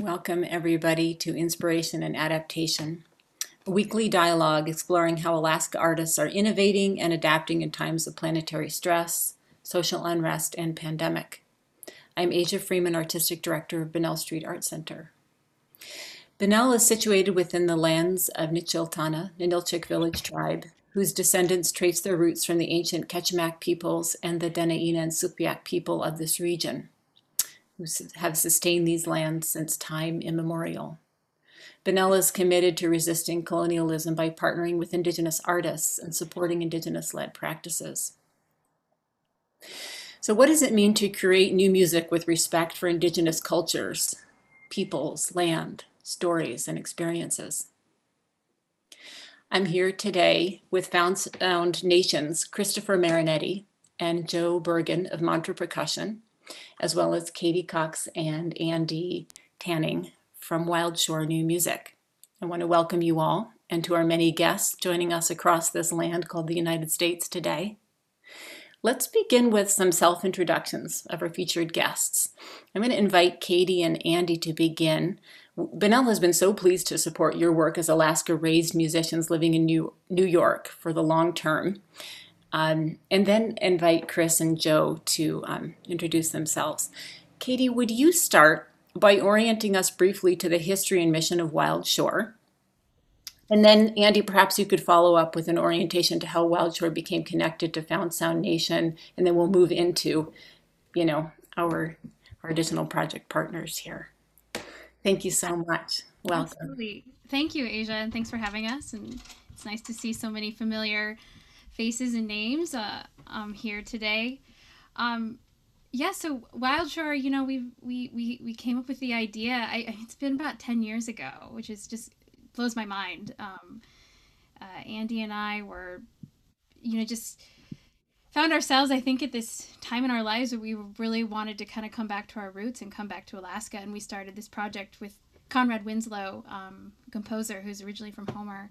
Welcome, everybody, to Inspiration and Adaptation, a weekly dialogue exploring how Alaska artists are innovating and adapting in times of planetary stress, social unrest, and pandemic. I'm Asia Freeman, Artistic Director of Bunnell Street Art Center. Bunnell is situated within the lands of Nitchiltana, Ninilchik Village Tribe, whose descendants trace their roots from the ancient Kachemak peoples and the Dena'ina and Sugpiaq people of this region who have sustained these lands since time immemorial. Bunnell is committed to resisting colonialism by partnering with Indigenous artists and supporting Indigenous-led practices. So what does it mean to create new music with respect for Indigenous cultures, peoples, land, stories, and experiences? I'm here today with Found Nations Christopher Marianetti and Joe Bergen of Mantra Percussion, as well as Katie Cox and Andy Tanning from Wild Shore New Music. I want to welcome you all and to our many guests joining us across this land called the United States today. Let's begin with some self-introductions of our featured guests. I'm going to invite Katie and Andy to begin. Bunnell has been so pleased to support your work as Alaska-raised musicians living in New, New York for the long term. Um, and then invite Chris and Joe to um, introduce themselves. Katie, would you start by orienting us briefly to the history and mission of Wild Shore? And then, Andy, perhaps you could follow up with an orientation to how Wild Shore became connected to Found Sound Nation, and then we'll move into, you know, our, our additional project partners here. Thank you so much. Welcome. Absolutely. Thank you, Asia, and thanks for having us. And it's nice to see so many familiar faces and names uh, um, here today. Um, yeah, so Wild Shore, you know, we we we we came up with the idea. I, it's been about ten years ago, which is just blows my mind. Um, uh, Andy and I were, you know, just found ourselves, I think, at this time in our lives where we really wanted to kind of come back to our roots and come back to Alaska, and we started this project with Conrad Winslow, um, composer who's originally from Homer,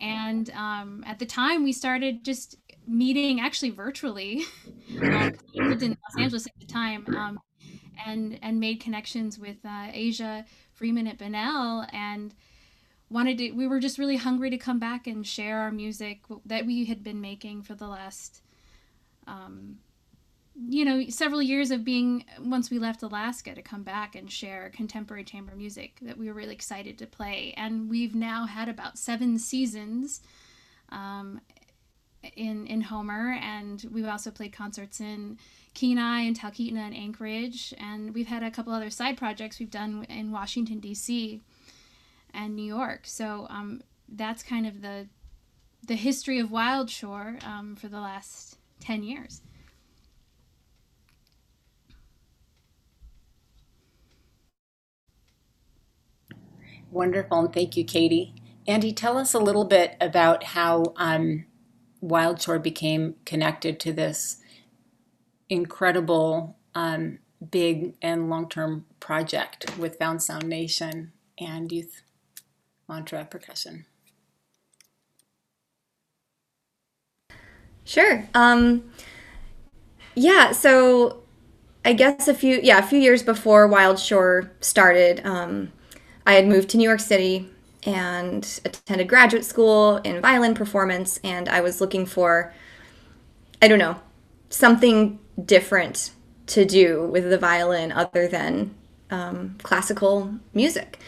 and um, at the time, we started just meeting actually virtually. um, lived in Los Angeles at the time, um, and and made connections with uh, Asia Freeman at Bunnell, and wanted to. We were just really hungry to come back and share our music that we had been making for the last um, you know, several years of being, once we left Alaska, to come back and share contemporary chamber music that we were really excited to play. And we've now had about seven seasons um, in, in Homer, and we've also played concerts in Kenai and Talkeetna and Anchorage. And we've had a couple other side projects we've done in Washington, D.C. and New York. So um, that's kind of the, the history of Wild Shore um, for the last 10 years. Wonderful, and thank you, Katie. Andy, tell us a little bit about how um, Wild Shore became connected to this incredible, um, big and long-term project with Found Sound Nation and Youth Mantra Percussion. Sure. Um, yeah, so I guess a few yeah a few years before Wild Shore started, um, I had moved to New York City and attended graduate school in violin performance, and I was looking for, I don't know, something different to do with the violin other than um, classical music.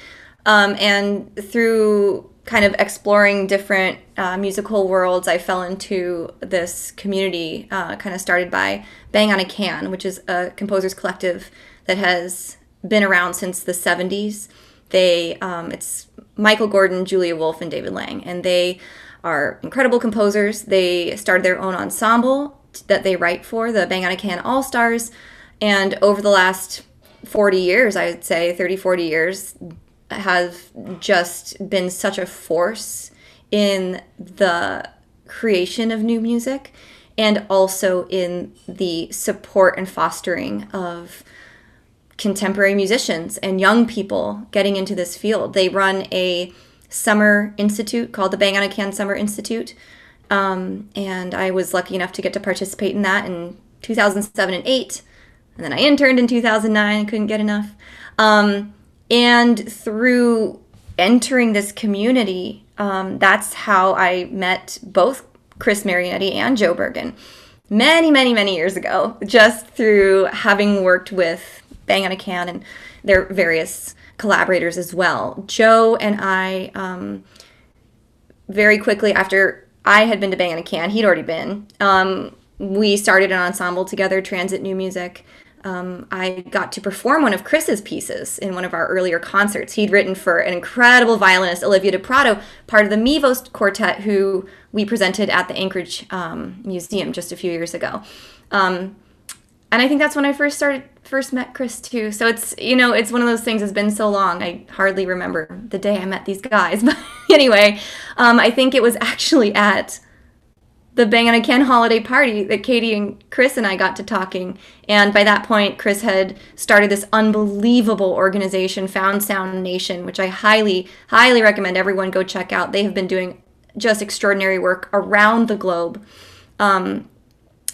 Um, and through kind of exploring different uh, musical worlds, I fell into this community, uh, kind of started by Bang on a Can, which is a composers collective that has been around since the 70s. They um, it's Michael Gordon, Julia Wolfe, and David Lang, and they are incredible composers. They started their own ensemble that they write for, the Bang on a Can All Stars, and over the last 40 years, I would say 30, 40 years, have just been such a force in the creation of new music and also in the support and fostering of contemporary musicians and young people getting into this field. They run a summer institute called the Bang on a Can Summer Institute. Um, and I was lucky enough to get to participate in that in 2007 and 8. And then I interned in 2009 and couldn't get enough. Um, and through entering this community, um, that's how I met both Chris Marianetti and Joe Bergen many, many, many years ago, just through having worked with Bang on a Can and their various collaborators as well. Joe and I, um, very quickly after I had been to Bang on a Can, he'd already been. Um, we started an ensemble together, Transit New Music. Um, I got to perform one of Chris's pieces in one of our earlier concerts. He'd written for an incredible violinist, Olivia De Prato, part of the Mivos Quartet, who we presented at the Anchorage um, Museum just a few years ago. Um, and I think that's when I first started, first met Chris too. So it's you know it's one of those things. It's been so long. I hardly remember the day I met these guys. But anyway, um, I think it was actually at the Bang on a Can holiday party that Katie and Chris and I got to talking. And by that point, Chris had started this unbelievable organization, Found Sound Nation, which I highly, highly recommend everyone go check out. They have been doing just extraordinary work around the globe. Um,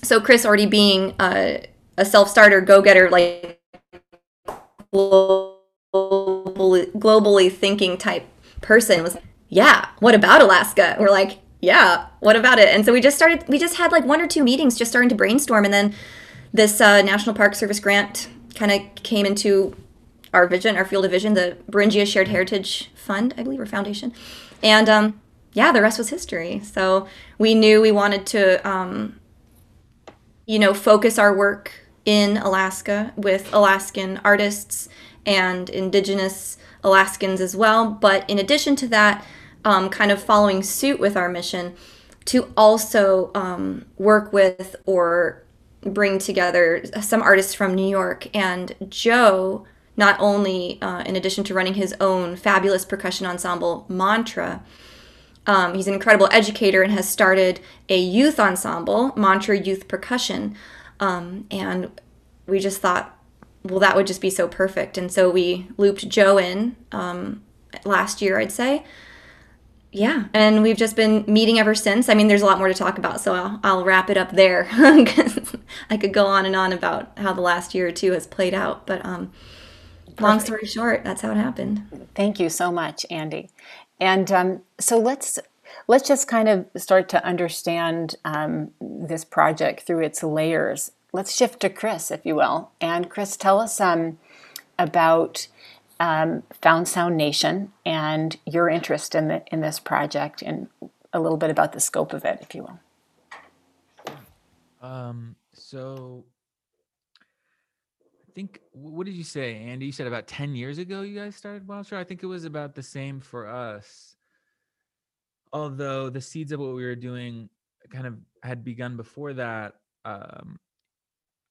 so Chris already being a, a self-starter, go-getter, like globally, globally thinking type person was, yeah, what about Alaska? We're like, yeah, what about it? And so we just started, we just had like one or two meetings just starting to brainstorm. And then this uh, National Park Service grant kind of came into our vision, our field of vision, the Beringia Shared Heritage Fund, I believe, or foundation. And um, yeah, the rest was history. So we knew we wanted to, um, you know, focus our work in Alaska with Alaskan artists and indigenous Alaskans as well. But in addition to that, um, kind of following suit with our mission to also um, work with or bring together some artists from New York. And Joe, not only uh, in addition to running his own fabulous percussion ensemble, Mantra, um, he's an incredible educator and has started a youth ensemble, Mantra Youth Percussion. Um, and we just thought, well, that would just be so perfect. And so we looped Joe in um, last year, I'd say, yeah, and we've just been meeting ever since. I mean, there's a lot more to talk about, so I'll, I'll wrap it up there because I could go on and on about how the last year or two has played out. But um, long story short, that's how it happened. Thank you so much, Andy. And um, so let's let's just kind of start to understand um, this project through its layers. Let's shift to Chris, if you will. And Chris, tell us um, about um, Found Sound Nation and your interest in the, in this project and a little bit about the scope of it, if you will. Um, so I think what did you say, Andy? You said about 10 years ago you guys started Wild Shore. I think it was about the same for us. Although the seeds of what we were doing kind of had begun before that. Um,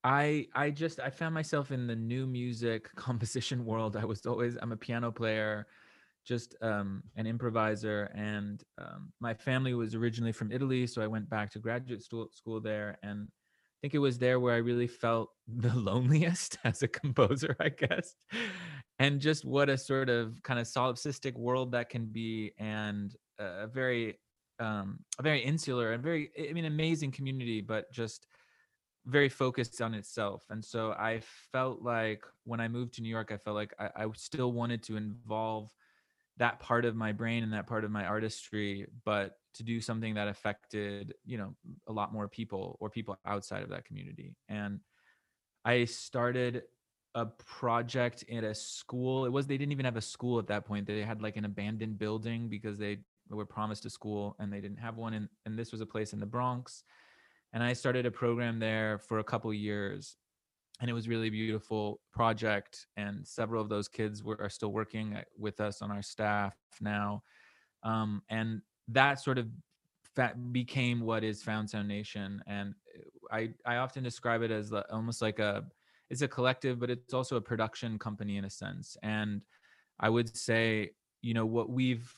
I I just I found myself in the new music composition world. I was always I'm a piano player, just um, an improviser, and um, my family was originally from Italy, so I went back to graduate school school there, and I think it was there where I really felt the loneliest as a composer, I guess, and just what a sort of kind of solipsistic world that can be, and a very um, a very insular and very I mean amazing community, but just very focused on itself. And so I felt like when I moved to New York, I felt like I, I, still wanted to involve that part of my brain and that part of my artistry, but to do something that affected, you know, a lot more people or people outside of that community. And I started a project in a school. It was they didn't even have a school at that point. They had like an abandoned building because they were promised a school and they didn't have one. And, and this was a place in the Bronx. And I started a program there for a couple years. And it was really beautiful project. And several of those kids were, are still working with us on our staff now. Um, and that sort of became what is found sound nation and i i often describe it as almost like a it's a collective but it's also a production company in a sense. And i would say you know what we've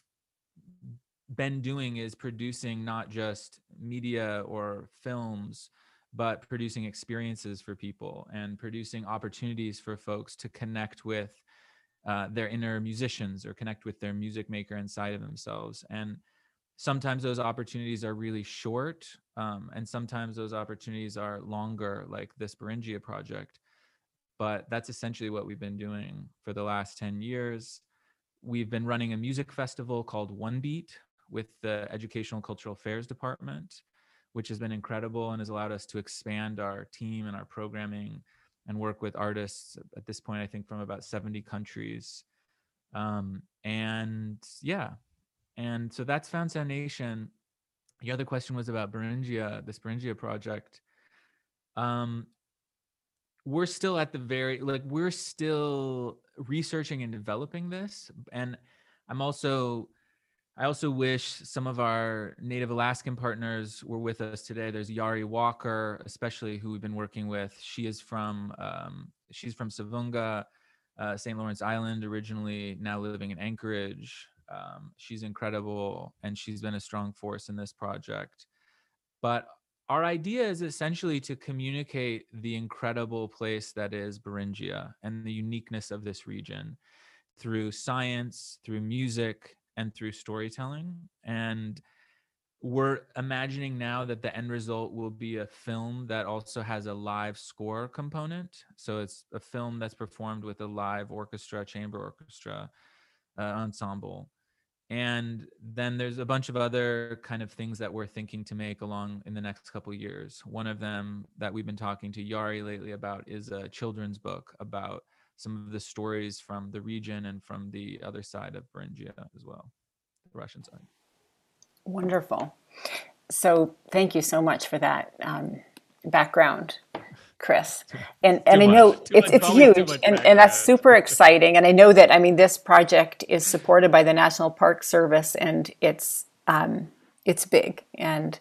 been doing is producing not just media or films but producing experiences for people and producing opportunities for folks to connect with uh, their inner musicians or connect with their music maker inside of themselves and sometimes those opportunities are really short um, and sometimes those opportunities are longer like this beringia project but that's essentially what we've been doing for the last 10 years. We've been running a music festival called One Beat with the Educational Cultural Affairs Department, which has been incredible and has allowed us to expand our team and our programming and work with artists at this point, I think from about 70 countries. Um, and yeah, and so that's Found Sound Nation. The other question was about Beringia, this Beringia project. Um, we're still at the very like we're still researching and developing this, and I'm also I also wish some of our Native Alaskan partners were with us today. There's Yari Walker, especially who we've been working with. She is from um, she's from Savoonga, uh, St. Lawrence Island originally, now living in Anchorage. Um, she's incredible, and she's been a strong force in this project. But our idea is essentially to communicate the incredible place that is Beringia and the uniqueness of this region through science, through music, and through storytelling. And we're imagining now that the end result will be a film that also has a live score component. So it's a film that's performed with a live orchestra, chamber orchestra uh, ensemble. And then there's a bunch of other kind of things that we're thinking to make along in the next couple years. One of them that we've been talking to Yari lately about is a children's book about some of the stories from the region and from the other side of Beringia as well, the Russian side. Wonderful. So thank you so much for that um, background, Chris. And and I know much. it's it's much- probably too huge, and, and that's super exciting. And I know that I mean this project is supported by the National Park Service, and it's um, it's big, and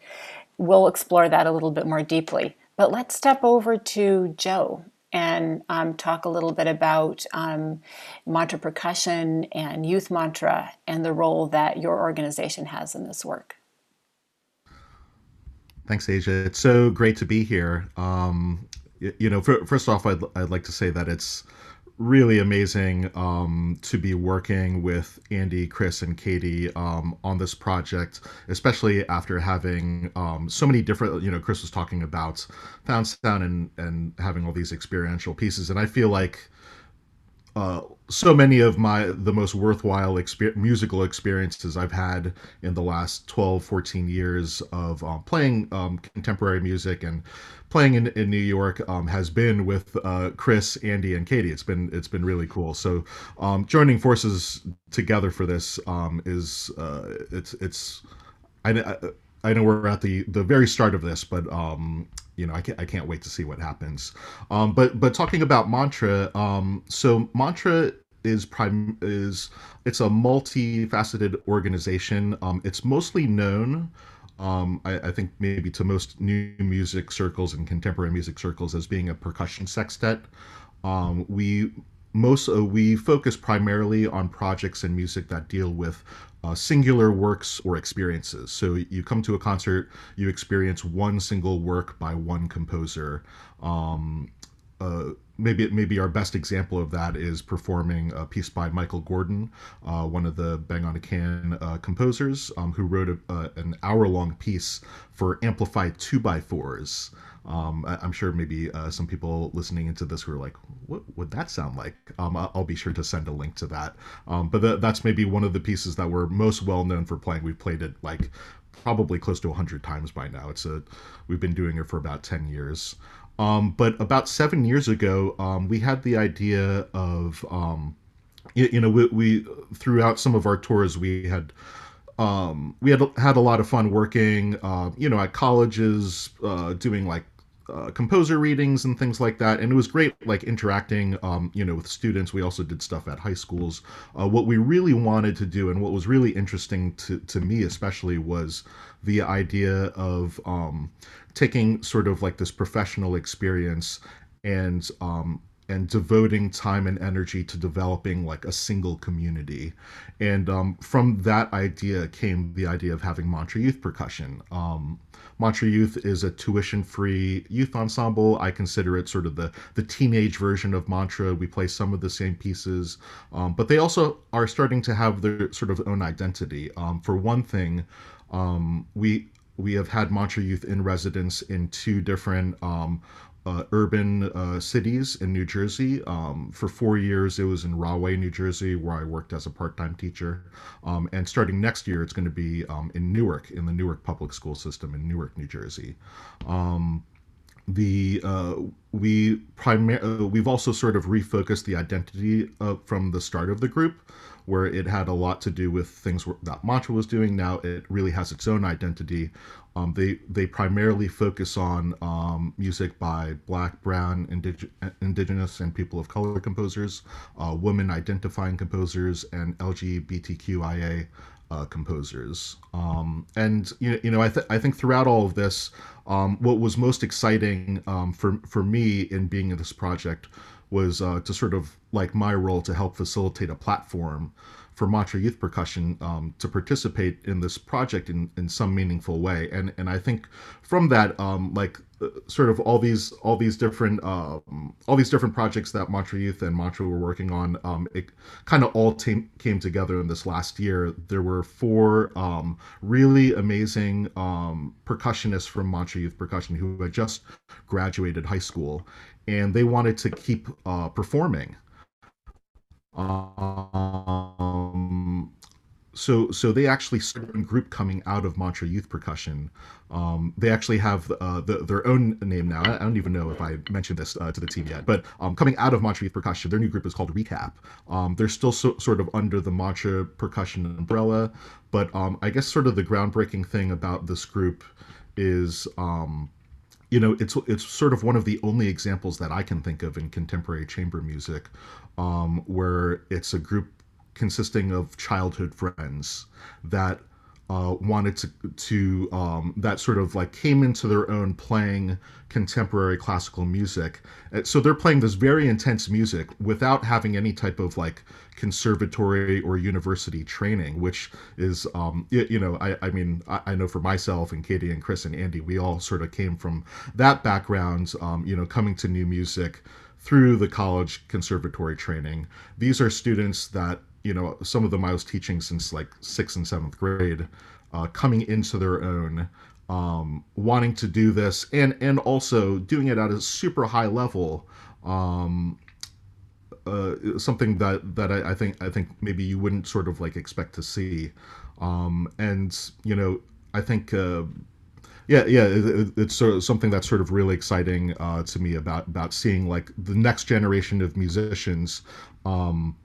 we'll explore that a little bit more deeply. But let's step over to Joe and um, talk a little bit about um, mantra percussion and youth mantra and the role that your organization has in this work. Thanks, Asia. It's so great to be here. Um, you know, fir- first off, I'd, I'd like to say that it's really amazing um, to be working with Andy, Chris, and Katie um, on this project, especially after having um, so many different. You know, Chris was talking about Found Sound and and having all these experiential pieces, and I feel like uh, so many of my the most worthwhile exper- musical experiences I've had in the last 12, 14 years of um, playing um, contemporary music and playing in, in New York um, has been with uh, Chris, Andy, and Katie. It's been it's been really cool. So um, joining forces together for this um, is uh, it's it's I, I know we're at the the very start of this, but um, you know I can't I can't wait to see what happens. Um, but but talking about mantra, um, so mantra is prime is it's a multifaceted organization. Um, it's mostly known. Um, I, I think maybe to most new music circles and contemporary music circles as being a percussion sextet. Um, we most uh, we focus primarily on projects and music that deal with uh, singular works or experiences. So you come to a concert, you experience one single work by one composer. Um, uh, maybe maybe our best example of that is performing a piece by Michael Gordon, uh, one of the Bang on a Can uh, composers, um, who wrote a, uh, an hour-long piece for amplified two by fours. Um, I, am sure maybe uh, some people listening into this who are like, "What would that sound like?" Um, I'll be sure to send a link to that. Um, but th- that's maybe one of the pieces that we're most well known for playing. We've played it like probably close to 100 times by now. It's a we've been doing it for about 10 years. Um, but about seven years ago, um, we had the idea of, um, you, you know, we, we throughout some of our tours, we had um, we had had a lot of fun working, uh, you know, at colleges, uh, doing like uh, composer readings and things like that, and it was great, like interacting, um, you know, with students. We also did stuff at high schools. Uh, what we really wanted to do, and what was really interesting to to me, especially, was the idea of um, taking sort of like this professional experience and um, and devoting time and energy to developing like a single community. And um, from that idea came the idea of having Mantra Youth Percussion. Um, Mantra Youth is a tuition-free youth ensemble. I consider it sort of the the teenage version of Mantra. We play some of the same pieces, um, but they also are starting to have their sort of own identity. Um, for one thing, um, we we have had Mantra Youth in residence in two different um, uh, urban uh, cities in New Jersey. Um, for four years, it was in Rahway, New Jersey, where I worked as a part-time teacher. Um, and starting next year, it's going to be um, in Newark, in the Newark public school system in Newark, New Jersey. Um, the uh, we primar- uh, we've also sort of refocused the identity uh, from the start of the group where it had a lot to do with things that mantra was doing now it really has its own identity um, they they primarily focus on um, music by black brown indig- indigenous and people of color composers uh, women identifying composers and lgbtqia uh, composers. Um, and you, you know, I, th- I think throughout all of this, um, what was most exciting um, for for me in being in this project was uh, to sort of like my role to help facilitate a platform for Mantra Youth Percussion um, to participate in this project in, in some meaningful way. And and I think from that, um, like uh, sort of all these all these different uh, all these different projects that Mantra Youth and Mantra were working on, um, it kind of all came came together in this last year. There were four um, really amazing um, percussionists from Mantra Youth Percussion who had just graduated high school, and they wanted to keep uh, performing. Um, so so they actually started a group coming out of Mantra Youth Percussion. Um, they actually have uh, the, their own name now. I don't even know if I mentioned this uh, to the team yet, but um, coming out of Mantra Youth Percussion, their new group is called Recap. Um, they're still so, sort of under the Mantra Percussion umbrella, but um, I guess sort of the groundbreaking thing about this group is um, you know it's it's sort of one of the only examples that I can think of in contemporary chamber music um, where it's a group consisting of childhood friends that uh, wanted to to um, that sort of like came into their own playing contemporary classical music. So they're playing this very intense music without having any type of like conservatory or university training, which is um, you, you know I, I mean I, I, know for myself and Katie and Chris and Andy, we all sort of came from that background. Um, you know, coming to new music through the college conservatory training. These are students that you know some of them I was teaching since like sixth and seventh grade, uh, coming into their own, um, wanting to do this, and and also doing it at a super high level. Um, uh, something that that I, I, think I think maybe you wouldn't sort of like expect to see, um, and you know I think uh, yeah yeah it, it's sort of something that's sort of really exciting uh, to me about about seeing like the next generation of musicians um,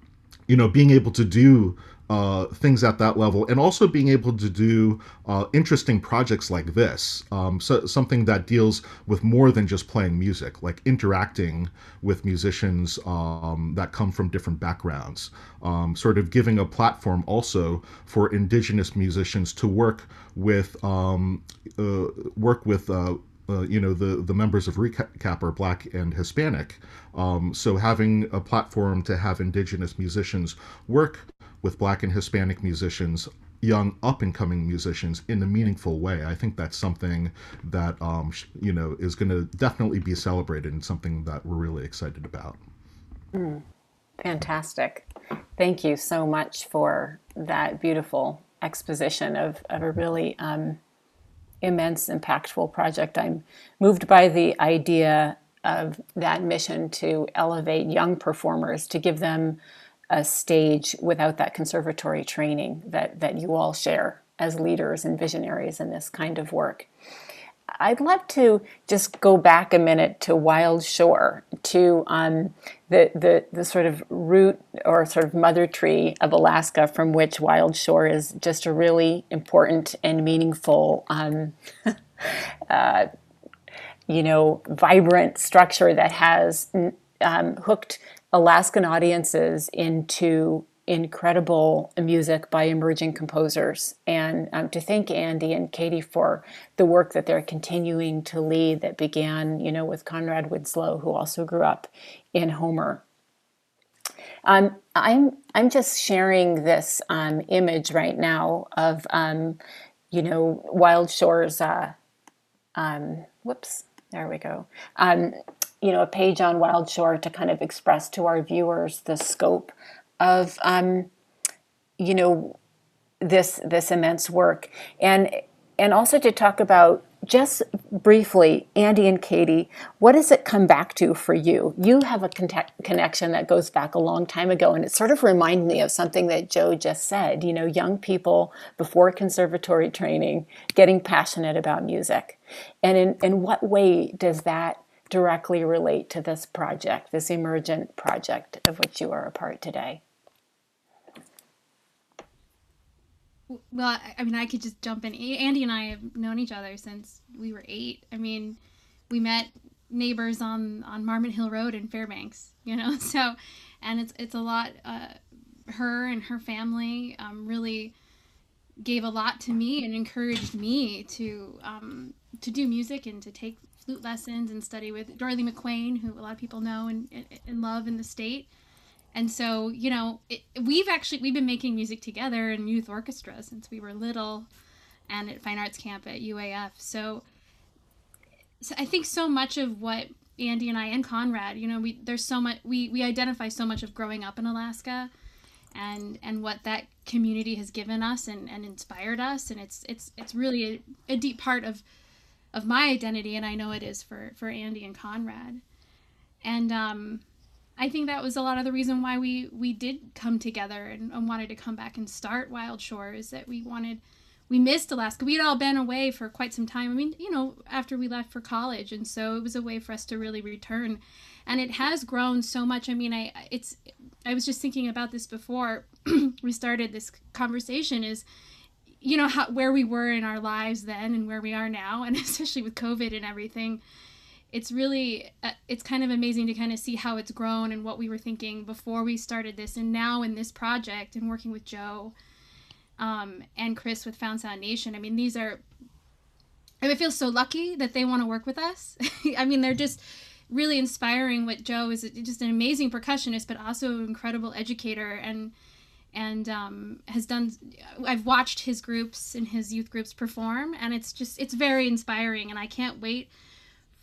you know being able to do uh, things at that level and also being able to do uh, interesting projects like this um, so, something that deals with more than just playing music like interacting with musicians um, that come from different backgrounds um, sort of giving a platform also for indigenous musicians to work with um, uh, work with uh, uh, you know the the members of recap are black and hispanic um, so having a platform to have indigenous musicians work with black and hispanic musicians young up and coming musicians in a meaningful way i think that's something that um, you know is going to definitely be celebrated and something that we're really excited about. Mm, fantastic. Thank you so much for that beautiful exposition of, of a really um, immense, impactful project. I'm moved by the idea of that mission to elevate young performers, to give them a stage without that conservatory training that, that you all share as leaders and visionaries in this kind of work. I'd love to just go back a minute to Wild Shore, to um, the, the, the sort of root or sort of mother tree of Alaska from which Wild Shore is just a really important and meaningful, um, uh, you know, vibrant structure that has um, hooked Alaskan audiences into incredible music by emerging composers. And um, to thank Andy and Katie for the work that they're continuing to lead that began, you know, with Conrad Winslow, who also grew up in Homer. Um, I'm I'm just sharing this um, image right now of um, you know Wild Shores. Uh, um, whoops, there we go. Um, you know, a page on Wild Shore to kind of express to our viewers the scope of um, you know this this immense work and and also to talk about just briefly, Andy and Katie, what does it come back to for you? You have a connection that goes back a long time ago, and it sort of reminded me of something that Joe just said. You know, young people before conservatory training getting passionate about music. And in, in what way does that directly relate to this project, this emergent project of which you are a part today? Well, I mean, I could just jump in. Andy and I have known each other since we were eight. I mean, we met neighbors on on Marmot Hill Road in Fairbanks, you know. So, and it's it's a lot. Uh, her and her family um, really gave a lot to me and encouraged me to um, to do music and to take flute lessons and study with Dorothy McQueen, who a lot of people know and, and love in the state and so you know it, we've actually we've been making music together in youth orchestra since we were little and at fine arts camp at uaf so, so i think so much of what andy and i and conrad you know we there's so much we we identify so much of growing up in alaska and and what that community has given us and and inspired us. And it's it's it's really a, a deep part of of my identity and i know it is for for andy and conrad. And um I think that was a lot of the reason why we we did come together and, and wanted to come back and start Wild Shore is that we wanted we missed Alaska. We'd all been away for quite some time. I mean, you know, after we left for college, and so it was a way for us to really return. And it has grown so much. I mean, I it's I was just thinking about this before we started this conversation. Is you know how where we were in our lives then and where we are now, and especially with COVID and everything it's really uh, it's kind of amazing to kind of see how it's grown and what we were thinking before we started this and now in this project and working with joe um, and chris with found sound nation i mean these are i feel so lucky that they want to work with us. I mean they're just really inspiring what joe is just an amazing percussionist but also an incredible educator and and um, has done i've watched his groups and his youth groups perform and it's just it's very inspiring and i can't wait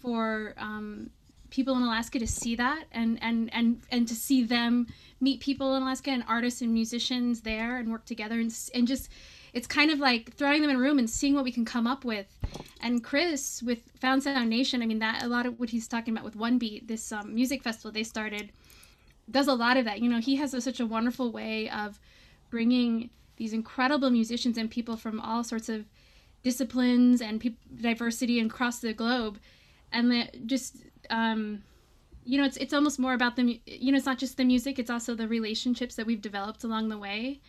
for um, people in Alaska to see that and and and and to see them meet people in Alaska and artists and musicians there and work together and and just it's kind of like throwing them in a room and seeing what we can come up with. And Chris with Found Sound Nation, I mean that a lot of what he's talking about with One Beat, this um, music festival they started, does a lot of that. You know, he has a, such a wonderful way of bringing these incredible musicians and people from all sorts of disciplines and pe- diversity across the globe and that just um, you know it's it's almost more about the you know it's not just the music it's also the relationships that we've developed along the way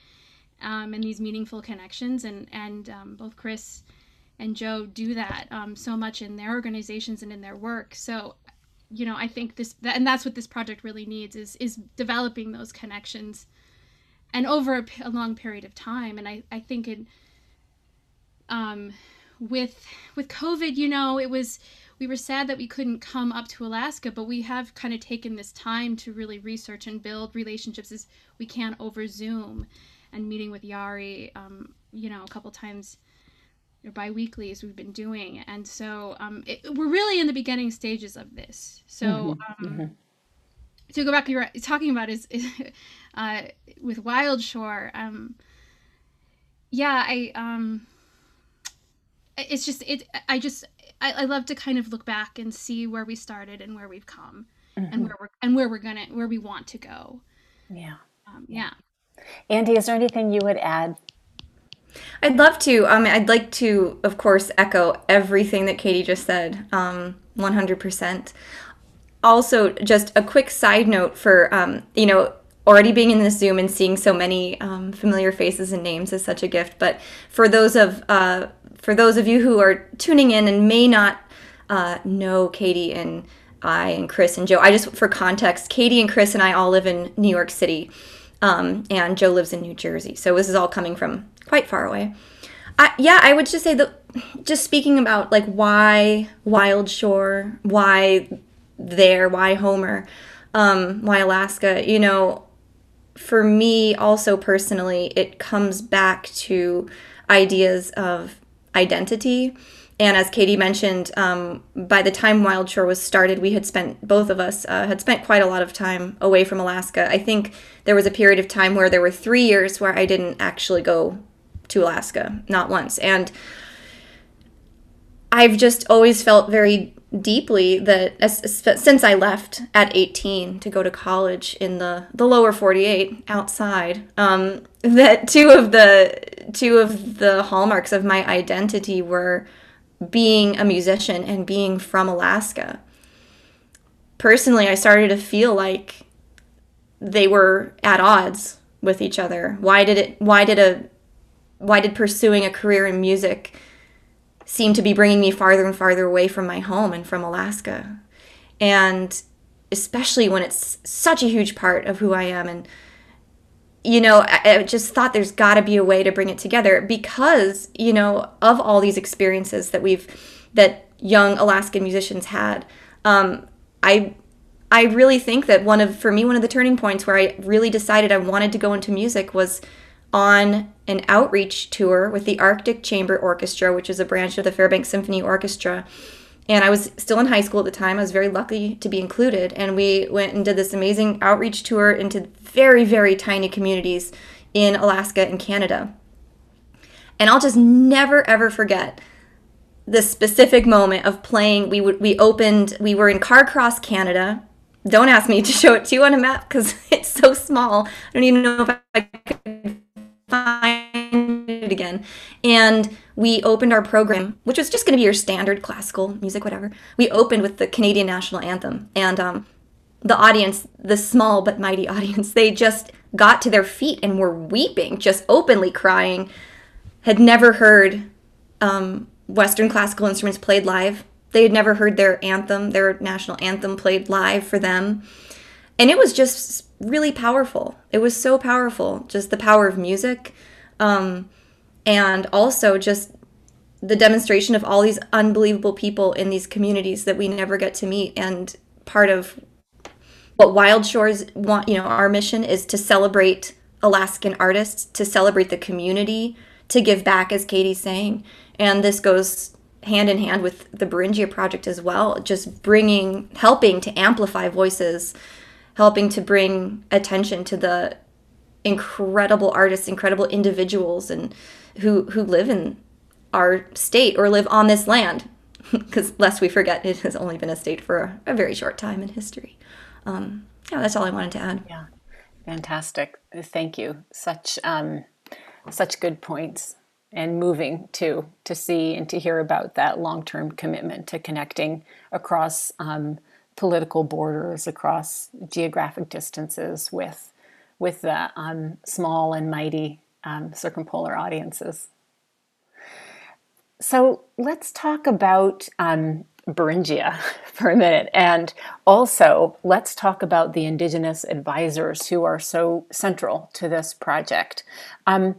um, and these meaningful connections and and um, both chris and joe do that um, so much in their organizations and in their work. So you know i think this that, and that's what this project really needs is is developing those connections and over a, a long period of time. And i i think it um with with covid you know it was we were sad that we couldn't come up to Alaska, but we have kind of taken this time to really research and build relationships as we can over Zoom and meeting with Yari, um, you know, a couple times or bi-weekly as we've been doing. And so um, it, we're really in the beginning stages of this. So mm-hmm. Um, mm-hmm. to go back, you're talking about is, uh, with Wild Shore. Um, yeah, I, um, it's just, it, I just, I, I love to kind of look back and see where we started and where we've come mm-hmm. and where we're and where we're gonna where we want to go. Yeah. Um, yeah. Andy, is there anything you would add? I'd love to. Um, I'd like to, of course, echo everything that Katie just said. Um, 100%. Also, just a quick side note for, um, you know, already being in this Zoom and seeing so many um, familiar faces and names is such a gift. But for those of uh, for those of you who are tuning in and may not uh, know Katie and I and Chris and Joe, I just for context, Katie and Chris and I all live in New York City, um, and Joe lives in New Jersey. So this is all coming from quite far away. I, yeah, I would just say that just speaking about like why Wild Shore, why there, why Homer, um, why Alaska. You know, for me also personally, it comes back to ideas of identity. And as Katie mentioned, um, by the time Wild Shore was started, we had spent, both of us uh, had spent quite a lot of time away from Alaska. I think there was a period of time where there were three years where I didn't actually go to Alaska, not once. And I've just always felt very deeply that as, since I left at 18 to go to college in the, the lower 48 outside, um, that two of the two of the hallmarks of my identity were being a musician and being from Alaska. Personally, I started to feel like they were at odds with each other. Why did it why did a why did pursuing a career in music seem to be bringing me farther and farther away from my home and from Alaska? And especially when it's such a huge part of who I am and you know, I, I just thought there's got to be a way to bring it together because, you know, of all these experiences that we've, that young Alaskan musicians had, um, I, I really think that one of, for me, one of the turning points where I really decided I wanted to go into music was on an outreach tour with the Arctic Chamber Orchestra, which is a branch of the Fairbanks Symphony Orchestra. And I was still in high school at the time. I was very lucky to be included. And we went and did this amazing outreach tour into very, very tiny communities in Alaska and Canada. And I'll just never, ever forget the specific moment of playing. We, would, we opened, we were in Carcross, Canada. Don't ask me to show it to you on a map because it's so small. I don't even know if I could find it again. And we opened our program, which was just going to be your standard classical music, whatever. We opened with the Canadian national anthem, and um, the audience, the small but mighty audience, they just got to their feet and were weeping, just openly crying. Had never heard um, Western classical instruments played live. They had never heard their anthem, their national anthem played live for them. And it was just really powerful. It was so powerful, just the power of music. Um, and also just the demonstration of all these unbelievable people in these communities that we never get to meet and part of what wild shores want you know our mission is to celebrate alaskan artists to celebrate the community to give back as katie's saying and this goes hand in hand with the beringia project as well just bringing helping to amplify voices helping to bring attention to the incredible artists incredible individuals and who who live in our state or live on this land. Because lest we forget it has only been a state for a, a very short time in history. Um, yeah that's all i wanted to add. Yeah. Fantastic. Thank you. Such um, such good points and moving to to see and to hear about that long-term commitment to connecting across um, political borders across geographic distances with with the um, small and mighty um, circumpolar audiences. So let's talk about um, Beringia for a minute. And also, let's talk about the Indigenous advisors who are so central to this project. Um,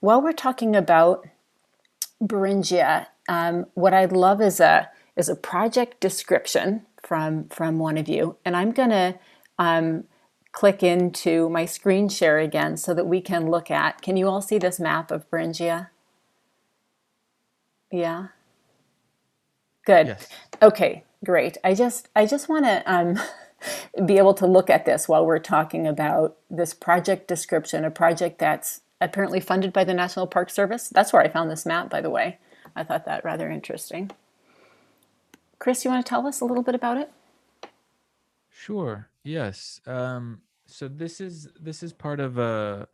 while we're talking about Beringia, um, what I'd love is a, is a project description from, from one of you. And I'm going to um, click into my screen share again so that we can look at, can you all see this map of Beringia? Yeah. Good. Yes. Okay, great. I just I just want to um, be able to look at this while we're talking about this project description, a project that's apparently funded by the National Park Service. That's where I found this map, by the way. I thought that rather interesting. Chris, you want to tell us a little bit about it? Sure. Yes. Um, so this is this is part of a,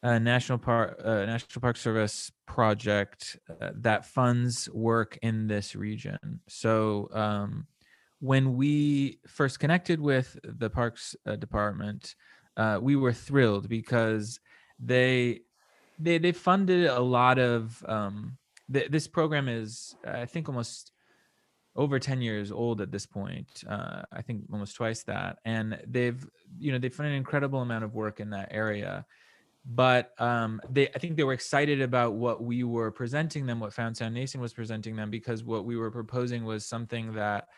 a national park uh, national park service project uh, that funds work in this region. So um, when we first connected with the parks uh, department, uh, we were thrilled because they they they funded a lot of um, th- this program is I think almost over 10 years old at this point uh, i think almost twice that and they've you know they've done an incredible amount of work in that area but um, they i think they were excited about what we were presenting them what found sound nation was presenting them because what we were proposing was something that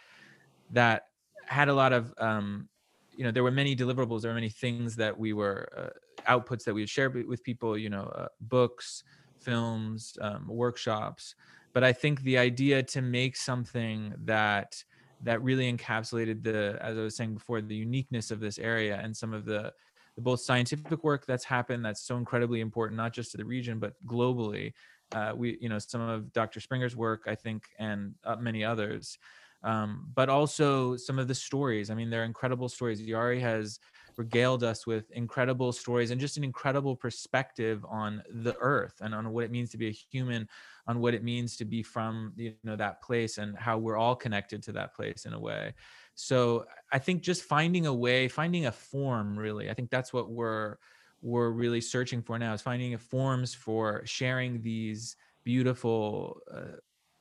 that had a lot of um, you know there were many deliverables there were many things that we were uh, outputs that we would share with people you know uh, books films um, workshops but I think the idea to make something that that really encapsulated the, as I was saying before, the uniqueness of this area and some of the, the both scientific work that's happened that's so incredibly important, not just to the region but globally. uh, we you know some of dr springer's work i think and uh, many others um, but also some of the stories i mean they're incredible stories yari has regaled us with incredible stories and just an incredible perspective on the earth and on what it means to be a human on what it means to be from you know that place and how we're all connected to that place in a way. So i think just finding a way finding a form really i think that's what we're we're really searching for now is finding forms for sharing these beautiful uh,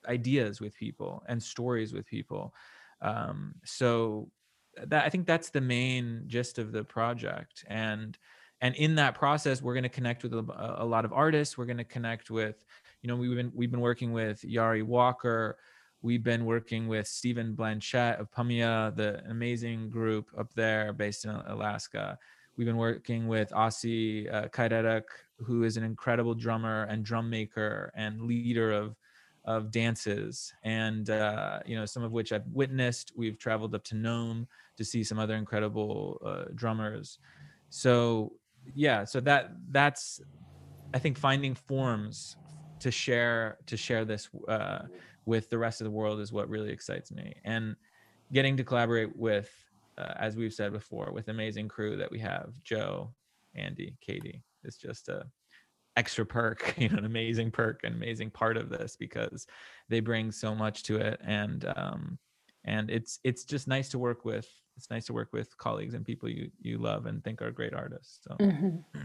ideas with people and stories with people. Um, so that i think that's the main gist of the project. And and in that process we're going to connect with a, a, lot of artists we're going to connect with you know we've been we've been working with yari walker we've been working with stephen blanchett of Pamyua the amazing group up there based in alaska we've been working with Asi uh, Kairerak, who is an incredible drummer and drum maker and leader of of dances and uh, you know some of which I've witnessed. We've traveled up to Nome to see some other incredible uh, drummers. So yeah, so that that's I think finding forms to share to share this uh, with the rest of the world is what really excites me, and getting to collaborate with, uh, as we've said before, with amazing crew that we have, Joe, Andy, Katie, is just a extra perk, you know, an amazing perk, an amazing part of this because they bring so much to it, and um, and it's it's just nice to work with. It's nice to work with colleagues and people you you love and think are great artists. So. Mm-hmm.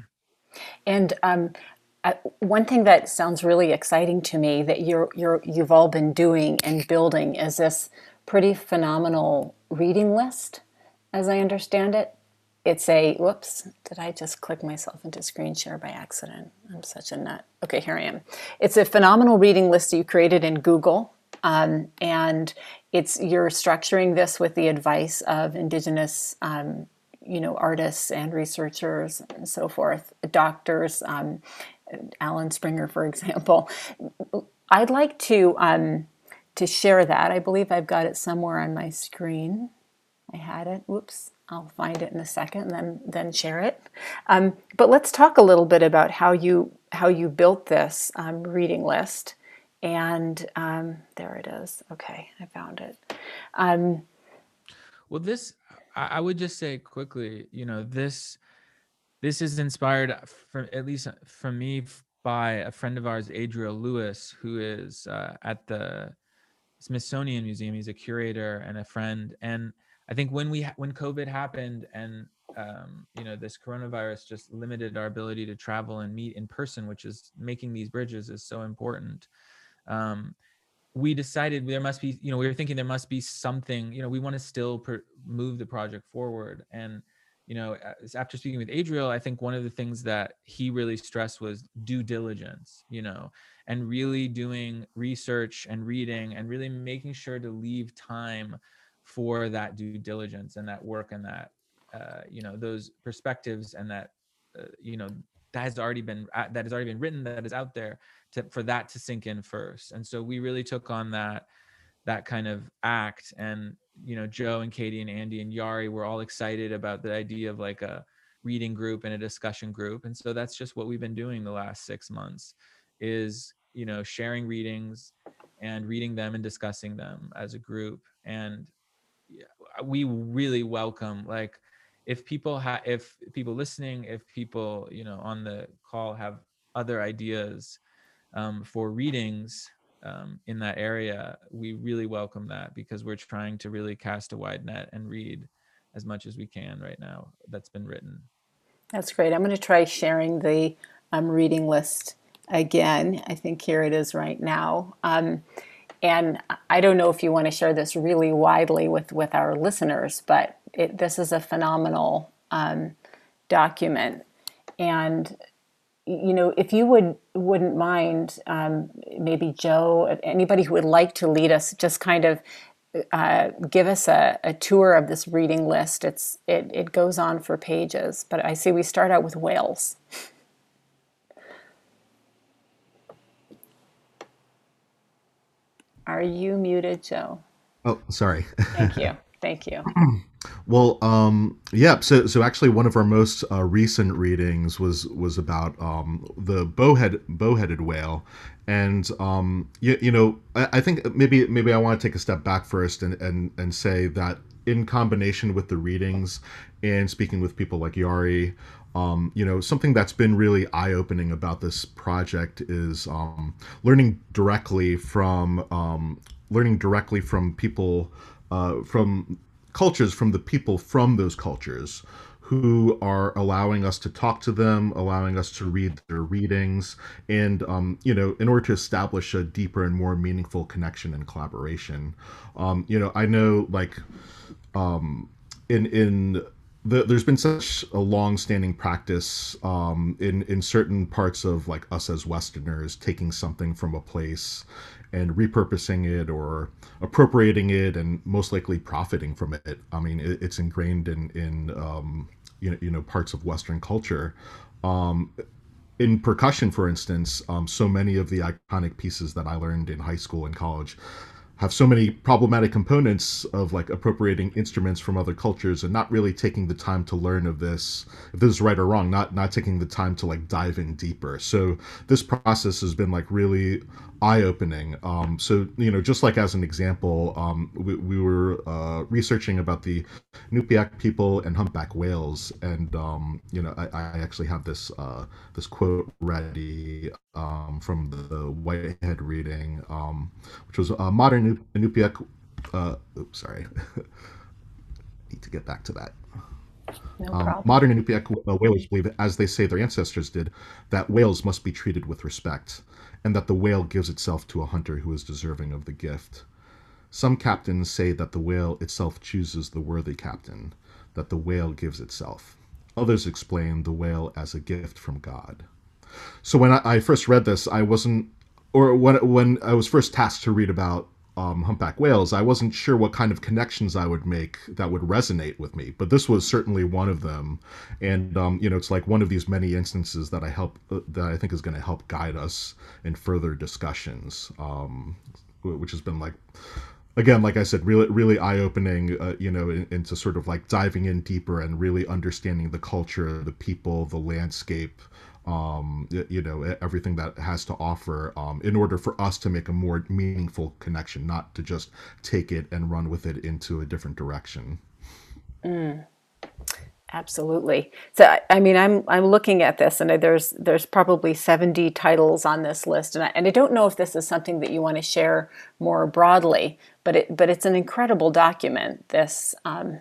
And um, one thing that sounds really exciting to me that you're you're you've all been doing and building is this pretty phenomenal reading list, as I understand it. It's a whoops, did I just click myself into screen share by accident? I'm such a nut. Okay, here I am. It's a phenomenal reading list you created in Google. Um, and it's you're structuring this with the advice of indigenous um, you know artists and researchers and so forth doctors um, Alan Springer, for example. I'd like to um, to share that. I believe I've got it somewhere on my screen. I had it. Whoops. I'll find it in a second and then then share it. Um, but let's talk a little bit about how you how you built this um, reading list. And um, there it is. Okay, I found it. Um, well, this I would just say quickly. You know this this is inspired from at least from me by a friend of ours, Adriel Luis, who is uh, at the Smithsonian Museum. He's a curator and a friend. And I think when we when COVID happened and um, you know this coronavirus just limited our ability to travel and meet in person, which is making these bridges is so important. Um, we decided there must be you know we were thinking there must be something you know we want to still per- move the project forward and you know, after speaking with Adriel, I think one of the things that he really stressed was due diligence, you know, and really doing research and reading and really making sure to leave time for that due diligence and that work and that, uh, you know, those perspectives and that, uh, you know, that has already been uh, that has already been written that is out there to for that to sink in first. And so we really took on that that kind of act and you know joe and katie and andy and yari were all excited about the idea of like a reading group and a discussion group and so that's just what we've been doing the last six months is you know sharing readings and reading them and discussing them as a group and we really welcome like if people have if people listening if people you know on the call have other ideas um, for readings um, in that area, we really welcome that because we're trying to really cast a wide net and read as much as we can right now that's been written. That's great. I'm going to try sharing the um, reading list again. I think here it is right now. Um, and I don't know if you want to share this really widely with, with our listeners, but it, this is a phenomenal um, document. And you know, if you would wouldn't mind, um, maybe Joe, anybody who would like to lead us, just kind of uh, give us a, a, tour of this reading list. It's it it goes on for pages, but I see we start out with whales. Are you muted, Joe? Oh, sorry. Thank you. Thank you. Well, um, yeah. So, so actually, one of our most uh, recent readings was was about um, the bowhead bowheaded whale, and um, you, you know, I, I think maybe maybe I want to take a step back first and and and say that in combination with the readings and speaking with people like Yari, um, you know, something that's been really eye opening about this project is um, learning directly from um, learning directly from people uh, from cultures from the people from those cultures who are allowing us to talk to them, allowing us to read their readings, and um, you know, in order to establish a deeper and more meaningful connection and collaboration. Um, you know, I know like um, in in the, there's been such a long-standing practice um, in in certain parts of like us as Westerners taking something from a place and repurposing it or appropriating it and most likely profiting from it. I mean, it, it's ingrained in in um, you know you know parts of Western culture. Um, in percussion, for instance, um, so many of the iconic pieces that I learned in high school and college have so many problematic components of like appropriating instruments from other cultures and not really taking the time to learn of this if this is right or wrong not not taking the time to like dive in deeper so this process has been like really eye-opening. Um, so you know just like as an example um, we, we were uh, researching about the Inupiaq people and humpback whales and um, you know I, I, actually have this uh, this quote ready um, from the, Whitehead reading um, which was uh, modern Inupiaq uh, oops sorry. Need to get back to that. No um, modern Inupiaq whalers believe, as they say their ancestors did, that whales must be treated with respect and that the whale gives itself to a hunter who is deserving of the gift. Some captains say that the whale itself chooses the worthy captain, that the whale gives itself. Others explain the whale as a gift from God. So when I, first read this, I wasn't, or when when I was first tasked to read about um, humpback whales, I wasn't sure what kind of connections I would make that would resonate with me. But this was certainly one of them, and um, you know, it's like one of these many instances that I help uh, that I think is going to help guide us in further discussions, um, which has been like. Again, like I said, really, really eye-opening. Uh, you know, in, into sort of like diving in deeper and really understanding the culture, the people, the landscape, um, you know everything that has to offer um, in order for us to make a more meaningful connection not to just take it and run with it into a different direction. Mm, absolutely. So I, mean i'm i'm looking at this and there's there's probably 70 titles on this list and I, and I don't know if this is something that you want to share more broadly but it but it's an incredible document this um,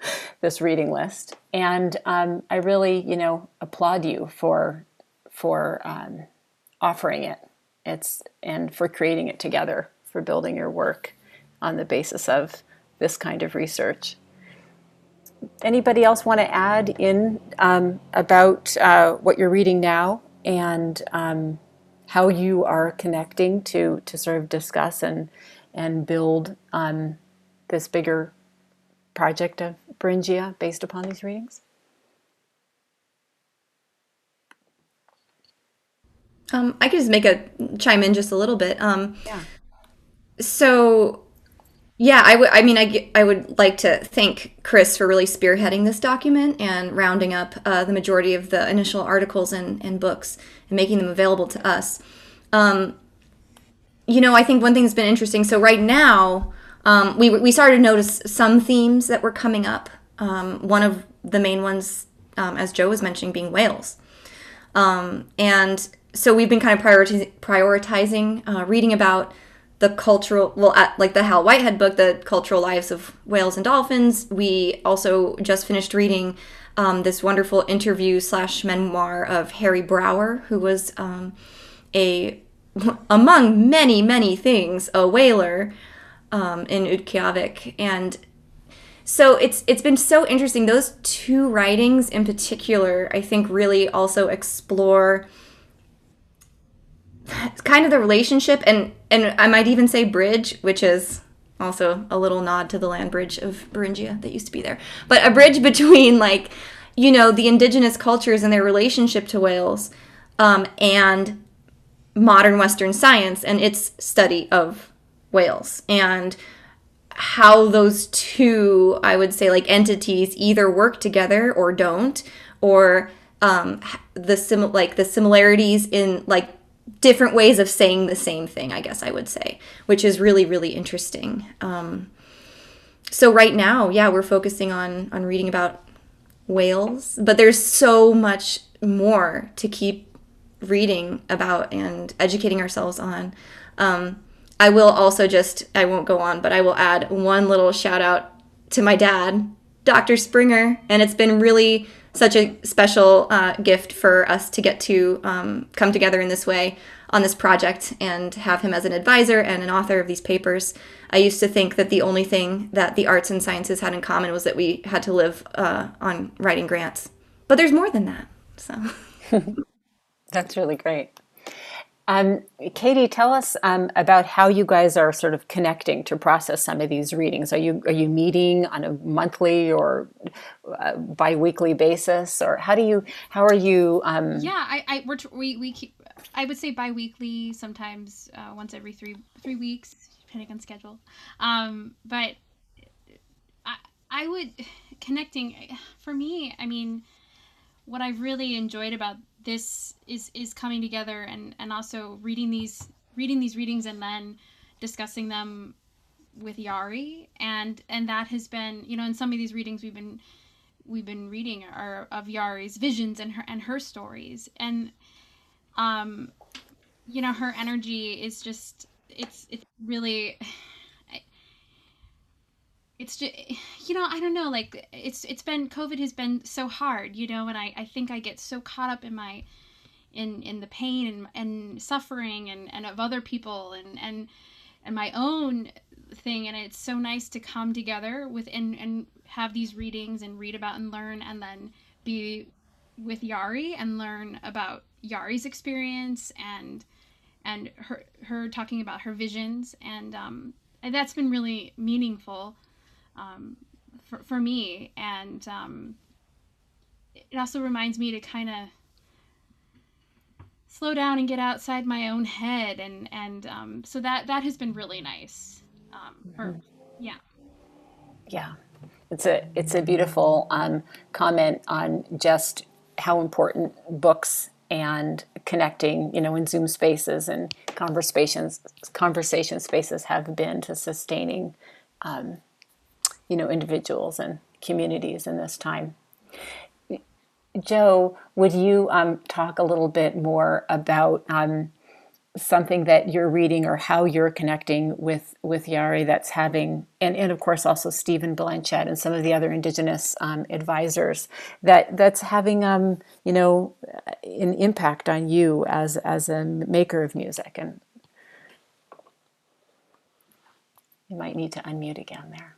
this reading list, and um, I really, you know, applaud you for for um, offering it. It's and for creating it together, for building your work on the basis of this kind of research. Anybody else want to add in um, about uh, what you're reading now and um, how you are connecting to to sort of discuss and and build um, this bigger project of Beringia based upon these readings? Um, I could just make a chime in just a little bit. Um, yeah. So, yeah, I would. I mean, I, I would like to thank Chris for really spearheading this document and rounding up uh, the majority of the initial articles and, and books and making them available to us. Um, you know, I think one thing that's been interesting. So right now, um, we, we started to notice some themes that were coming up. Um, one of the main ones, um, as Joe was mentioning, being whales. Um, and so we've been kind of prioritizing, uh, reading about the cultural, well, at, like the Hal Whitehead book, The Cultural Lives of Whales and Dolphins. We also just finished reading um, this wonderful interview slash memoir of Harry Brower, who was um, a, among many, many things, a whaler um, in Utqiagvik, and so it's it's been so interesting. Those two writings in particular, I think, really also explore kind of the relationship and and I might even say bridge, which is also a little nod to the land bridge of Beringia that used to be there, but a bridge between like you know the indigenous cultures and their relationship to whales um, and modern Western science and its study of whales. And how those two, I would say, like entities either work together or don't, or um, the sim like the similarities in like different ways of saying the same thing. I guess I would say, which is really really interesting. Um, so right now, yeah, we're focusing on on reading about whales, but there's so much more to keep reading about and educating ourselves on. Um, I will also just, I won't go on, but I will add one little shout out to my dad, Dr. Springer. And it's been really such a special uh, gift for us to get to um, come together in this way on this project and have him as an advisor and an author of these papers. I used to think that the only thing that the arts and sciences had in common was that we had to live uh, on writing grants. But there's more than that. So that's really great. Um, Katie, tell us um, about how you guys are sort of connecting to process some of these readings. Are you are you meeting on a monthly or uh, biweekly basis, or how do you how are you? Um... Yeah, I, I we're, we we keep, I would say biweekly, sometimes uh, once every three three weeks, depending on schedule. Um, but I I would connecting for me. I mean, what I've really enjoyed about this is is coming together and and also reading these reading these readings and then discussing them with Yari. And and that has been you know in some of these readings we've been we've been reading are of Yari's visions and her and her stories. And um you know her energy is just it's it's really it's just you know i don't know like it's it's been covid has been so hard you know and i i think i get so caught up in my in in the pain and and suffering and and of other people and and and my own thing and it's so nice to come together with and and have these readings and read about and learn and then be with Yari and learn about Yari's experience and and her her talking about her visions and um and that's been really meaningful um, for, for me. And um, it also reminds me to kind of slow down and get outside my own head. And, and um, so that, that has been really nice. Um, or, yeah. Yeah. It's a, it's a beautiful um, comment on just how important books and connecting, you know, in Zoom spaces and conversations, conversation spaces have been to sustaining um, you know individuals and communities in this time. Joe, would you um, talk a little bit more about um, something that you're reading or how you're connecting with with Yari that's having, and, and of course also Stephen Blanchett and some of the other Indigenous um, advisors that that's having um, you know an impact on you as as a maker of music, and you might need to unmute again there.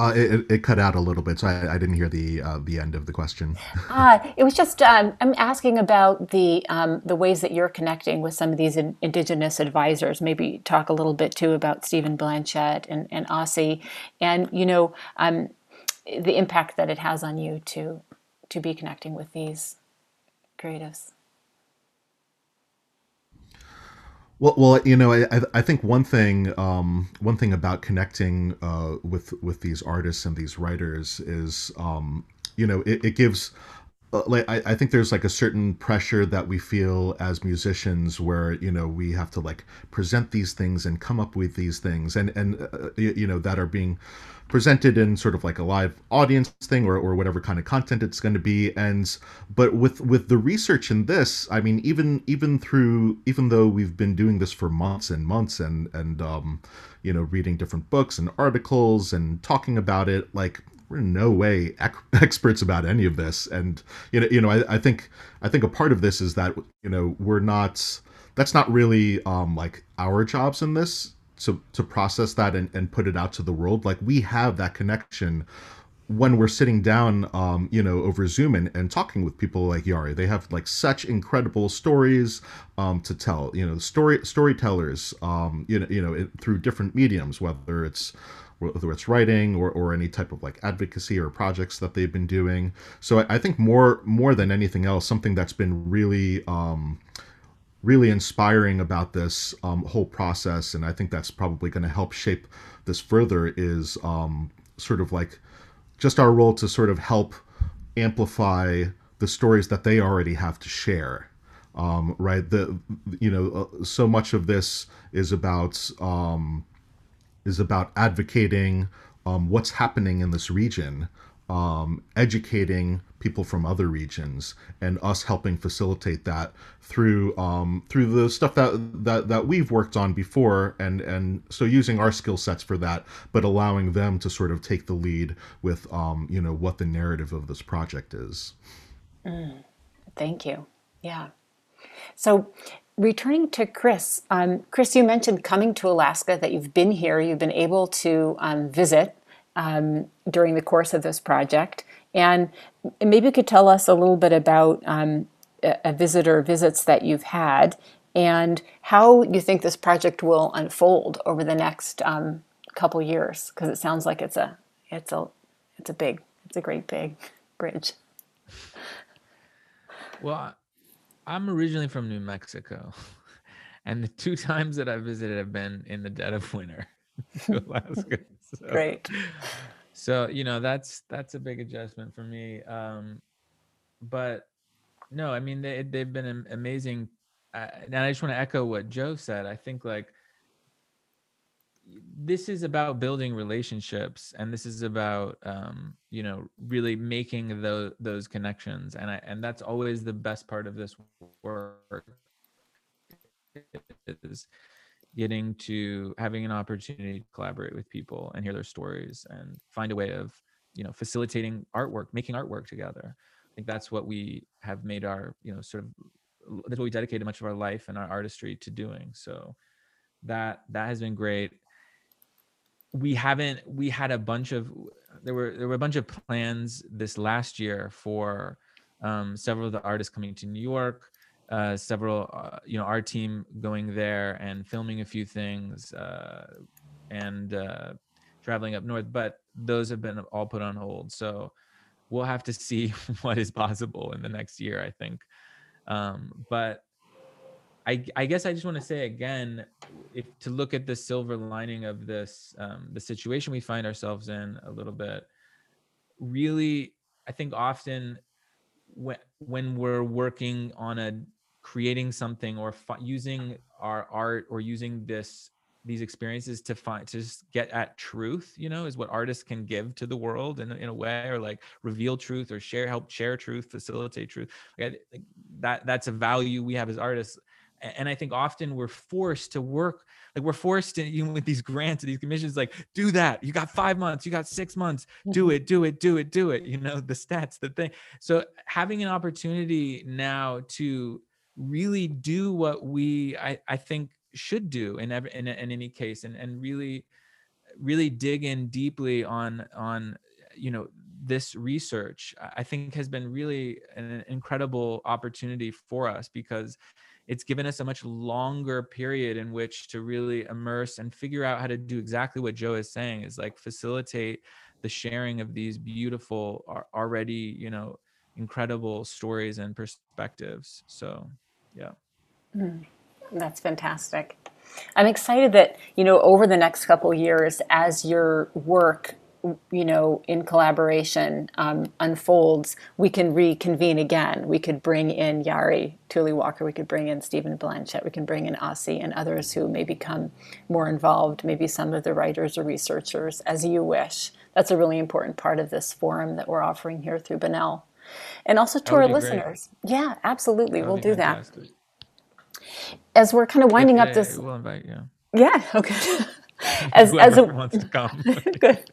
Uh, it, it, cut out a little bit, so I, I didn't hear the uh, the end of the question. uh, it was just um, I'm asking about the um, the ways that you're connecting with some of these in, indigenous advisors. Maybe talk a little bit too about Stephen Blanchett and and Asi, and you know um, the impact that it has on you to to be connecting with these creatives. Well, well, you know, I, I think one thing, um, one thing about connecting uh, with with these artists and these writers is, um, you know, it, it gives. Uh, like I, I think there's like a certain pressure that we feel as musicians where you know we have to like present these things and come up with these things and and uh, you, you know that are being presented in sort of like a live audience thing or, or whatever kind of content it's going to be. And but with with the research in this i mean even even through even though we've been doing this for months and months and and um you know reading different books and articles and talking about it like we're in no way experts about any of this. And you know you know I, I think i think a part of this is that you know we're not that's not really um like our jobs in this to to process that and, and put it out to the world. Like we have that connection when we're sitting down um, you know over zoom and, and talking with people like yari. They have like such incredible stories um, to tell you know story storytellers um, you know you know it, through different mediums whether it's whether it's writing or, or any type of like advocacy or projects that they've been doing so I, I think more more than anything else something that's been really um, really inspiring about this um, whole process, and I think that's probably going to help shape this further, is um, sort of like just our role to sort of help amplify the stories that they already have to share. Um, right? The you know uh, so much of this is about um, is about advocating um, what's happening in this region, um, educating people from other regions, and us helping facilitate that through um, through the stuff that, that that we've worked on before, and and so using our skill sets for that, but allowing them to sort of take the lead with um, you know what the narrative of this project is. Mm, thank you. Yeah. So returning to Chris, um, Chris, you mentioned coming to Alaska, that you've been here, you've been able to um, visit um, during the course of this project. And maybe you could tell us a little bit about um, a, a visitor visits that you've had and how you think this project will unfold over the next um, couple years, because it sounds like it's a it's a it's a big it's a great big bridge. Well, I'm originally from New Mexico, and the two times that I visited have been in the dead of winter to Alaska. So, Great. So you know that's that's a big adjustment for me. Um, but no, I mean they they've been amazing, uh, and I just want to echo what Joe said. I think like this is about building relationships and this is about um, you know really making those those connections and I and that's always the best part of this work is getting to having an opportunity to collaborate with people and hear their stories and find a way of you know facilitating artwork making artwork together. I think that's what we have made our you know sort of that's what we dedicated much of our life and our artistry to doing. So that that has been great we haven't we had a bunch of there were there were a bunch of plans this last year for um, several of the artists coming to New York, uh, several uh, you know our team going there and filming a few things uh, and uh, traveling up north, but those have been all put on hold. So we'll have to see what is possible in the next year, I think. Um, but I, I guess I just want to say again, if to look at the silver lining of this, um, the situation we find ourselves in a little bit, really, I think often when when we're working on a creating something or fi- using our art or using this these experiences to find to just get at truth you know is what artists can give to the world in, in a way or like reveal truth or share help share truth facilitate truth. Like, that that's a value we have as artists and I think often we're forced to work like we're forced to even with these grants and these commissions like do that. You got five months. You got six months. Do mm-hmm. it do it do it do it. You know the stats the thing. So having an opportunity now to really do what we I, I think should do in every in, in any case and and really really dig in deeply on on you know this research i think has been really an incredible opportunity for us because it's given us a much longer period in which to really immerse and figure out how to do exactly what Joe is saying is like facilitate the sharing of these beautiful already you know incredible stories and perspectives. So yeah. Mm, that's fantastic. I'm excited that you know over the next couple years as your work you know, in collaboration um, unfolds, we can reconvene again. We could bring in Yari Tuli Walker, we could bring in Stephen Blanchett, we can bring in Asi and others who may become more involved, maybe some of the writers or researchers, as you wish. That's a really important part of this forum that we're offering here through Bunnell. And also to our listeners. Great. Yeah, absolutely. We'll do fantastic. that. As we're kind of winding up this. We'll invite you. Yeah, okay. as, as a, wants to come. good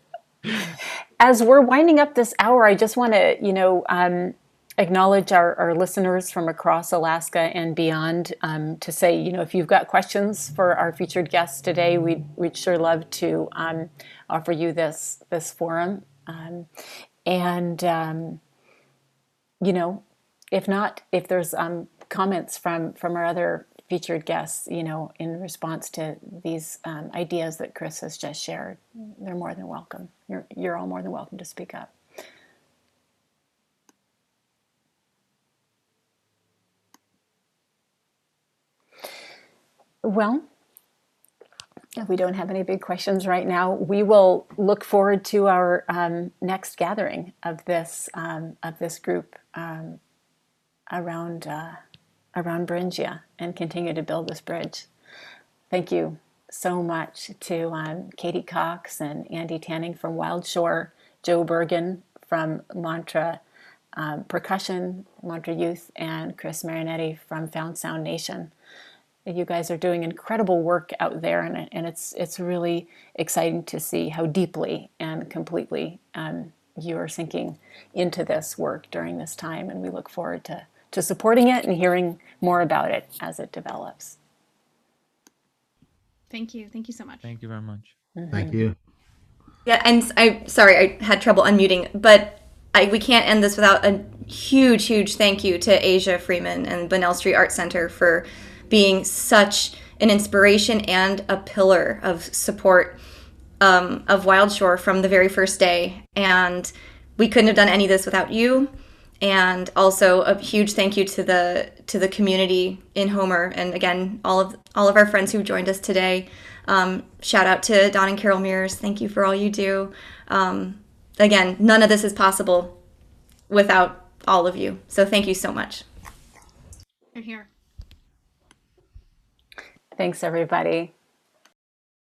as we're winding up this hour, I just want to, you know, um, acknowledge our, our, listeners from across Alaska and beyond um, to say, you know, if you've got questions for our featured guests today, we'd, we'd sure love to um, offer you this, this forum. Um, and, um, you know, if not, if there's um, comments from, from our other featured guests, you know, in response to these um, ideas that Chris has just shared, they're more than welcome. You're, you're all more than welcome to speak up. Well, if we don't have any big questions right now, we will look forward to our um, next gathering of this um, of this group um, around uh, around Beringia and continue to build this bridge. Thank you so much to um, Katie Cox and Andy Tanning from Wild Shore, Joe Bergen from Mantra um, Percussion, Mantra Youth, and Chris Marianetti from Found Sound Nation. You guys are doing incredible work out there, and, and it's it's really exciting to see how deeply and completely um, you are sinking into this work during this time, and we look forward to to supporting it and hearing more about it as it develops. Thank you. Thank you so much. Thank you very much. Thank you. Yeah, and I sorry I had trouble unmuting, but I, we can't end this without a huge, huge thank you to Asia Freeman and Bunnell Street Art Center for being such an inspiration and a pillar of support um, of Wild Shore from the very first day. And we couldn't have done any of this without you. And also a huge thank you to the to the community in Homer, and again all of all of our friends who joined us today. Um, shout out to Don and Carol Mears. Thank you for all you do. Um, again, none of this is possible without all of you. So thank you so much. You're here. Thanks, everybody.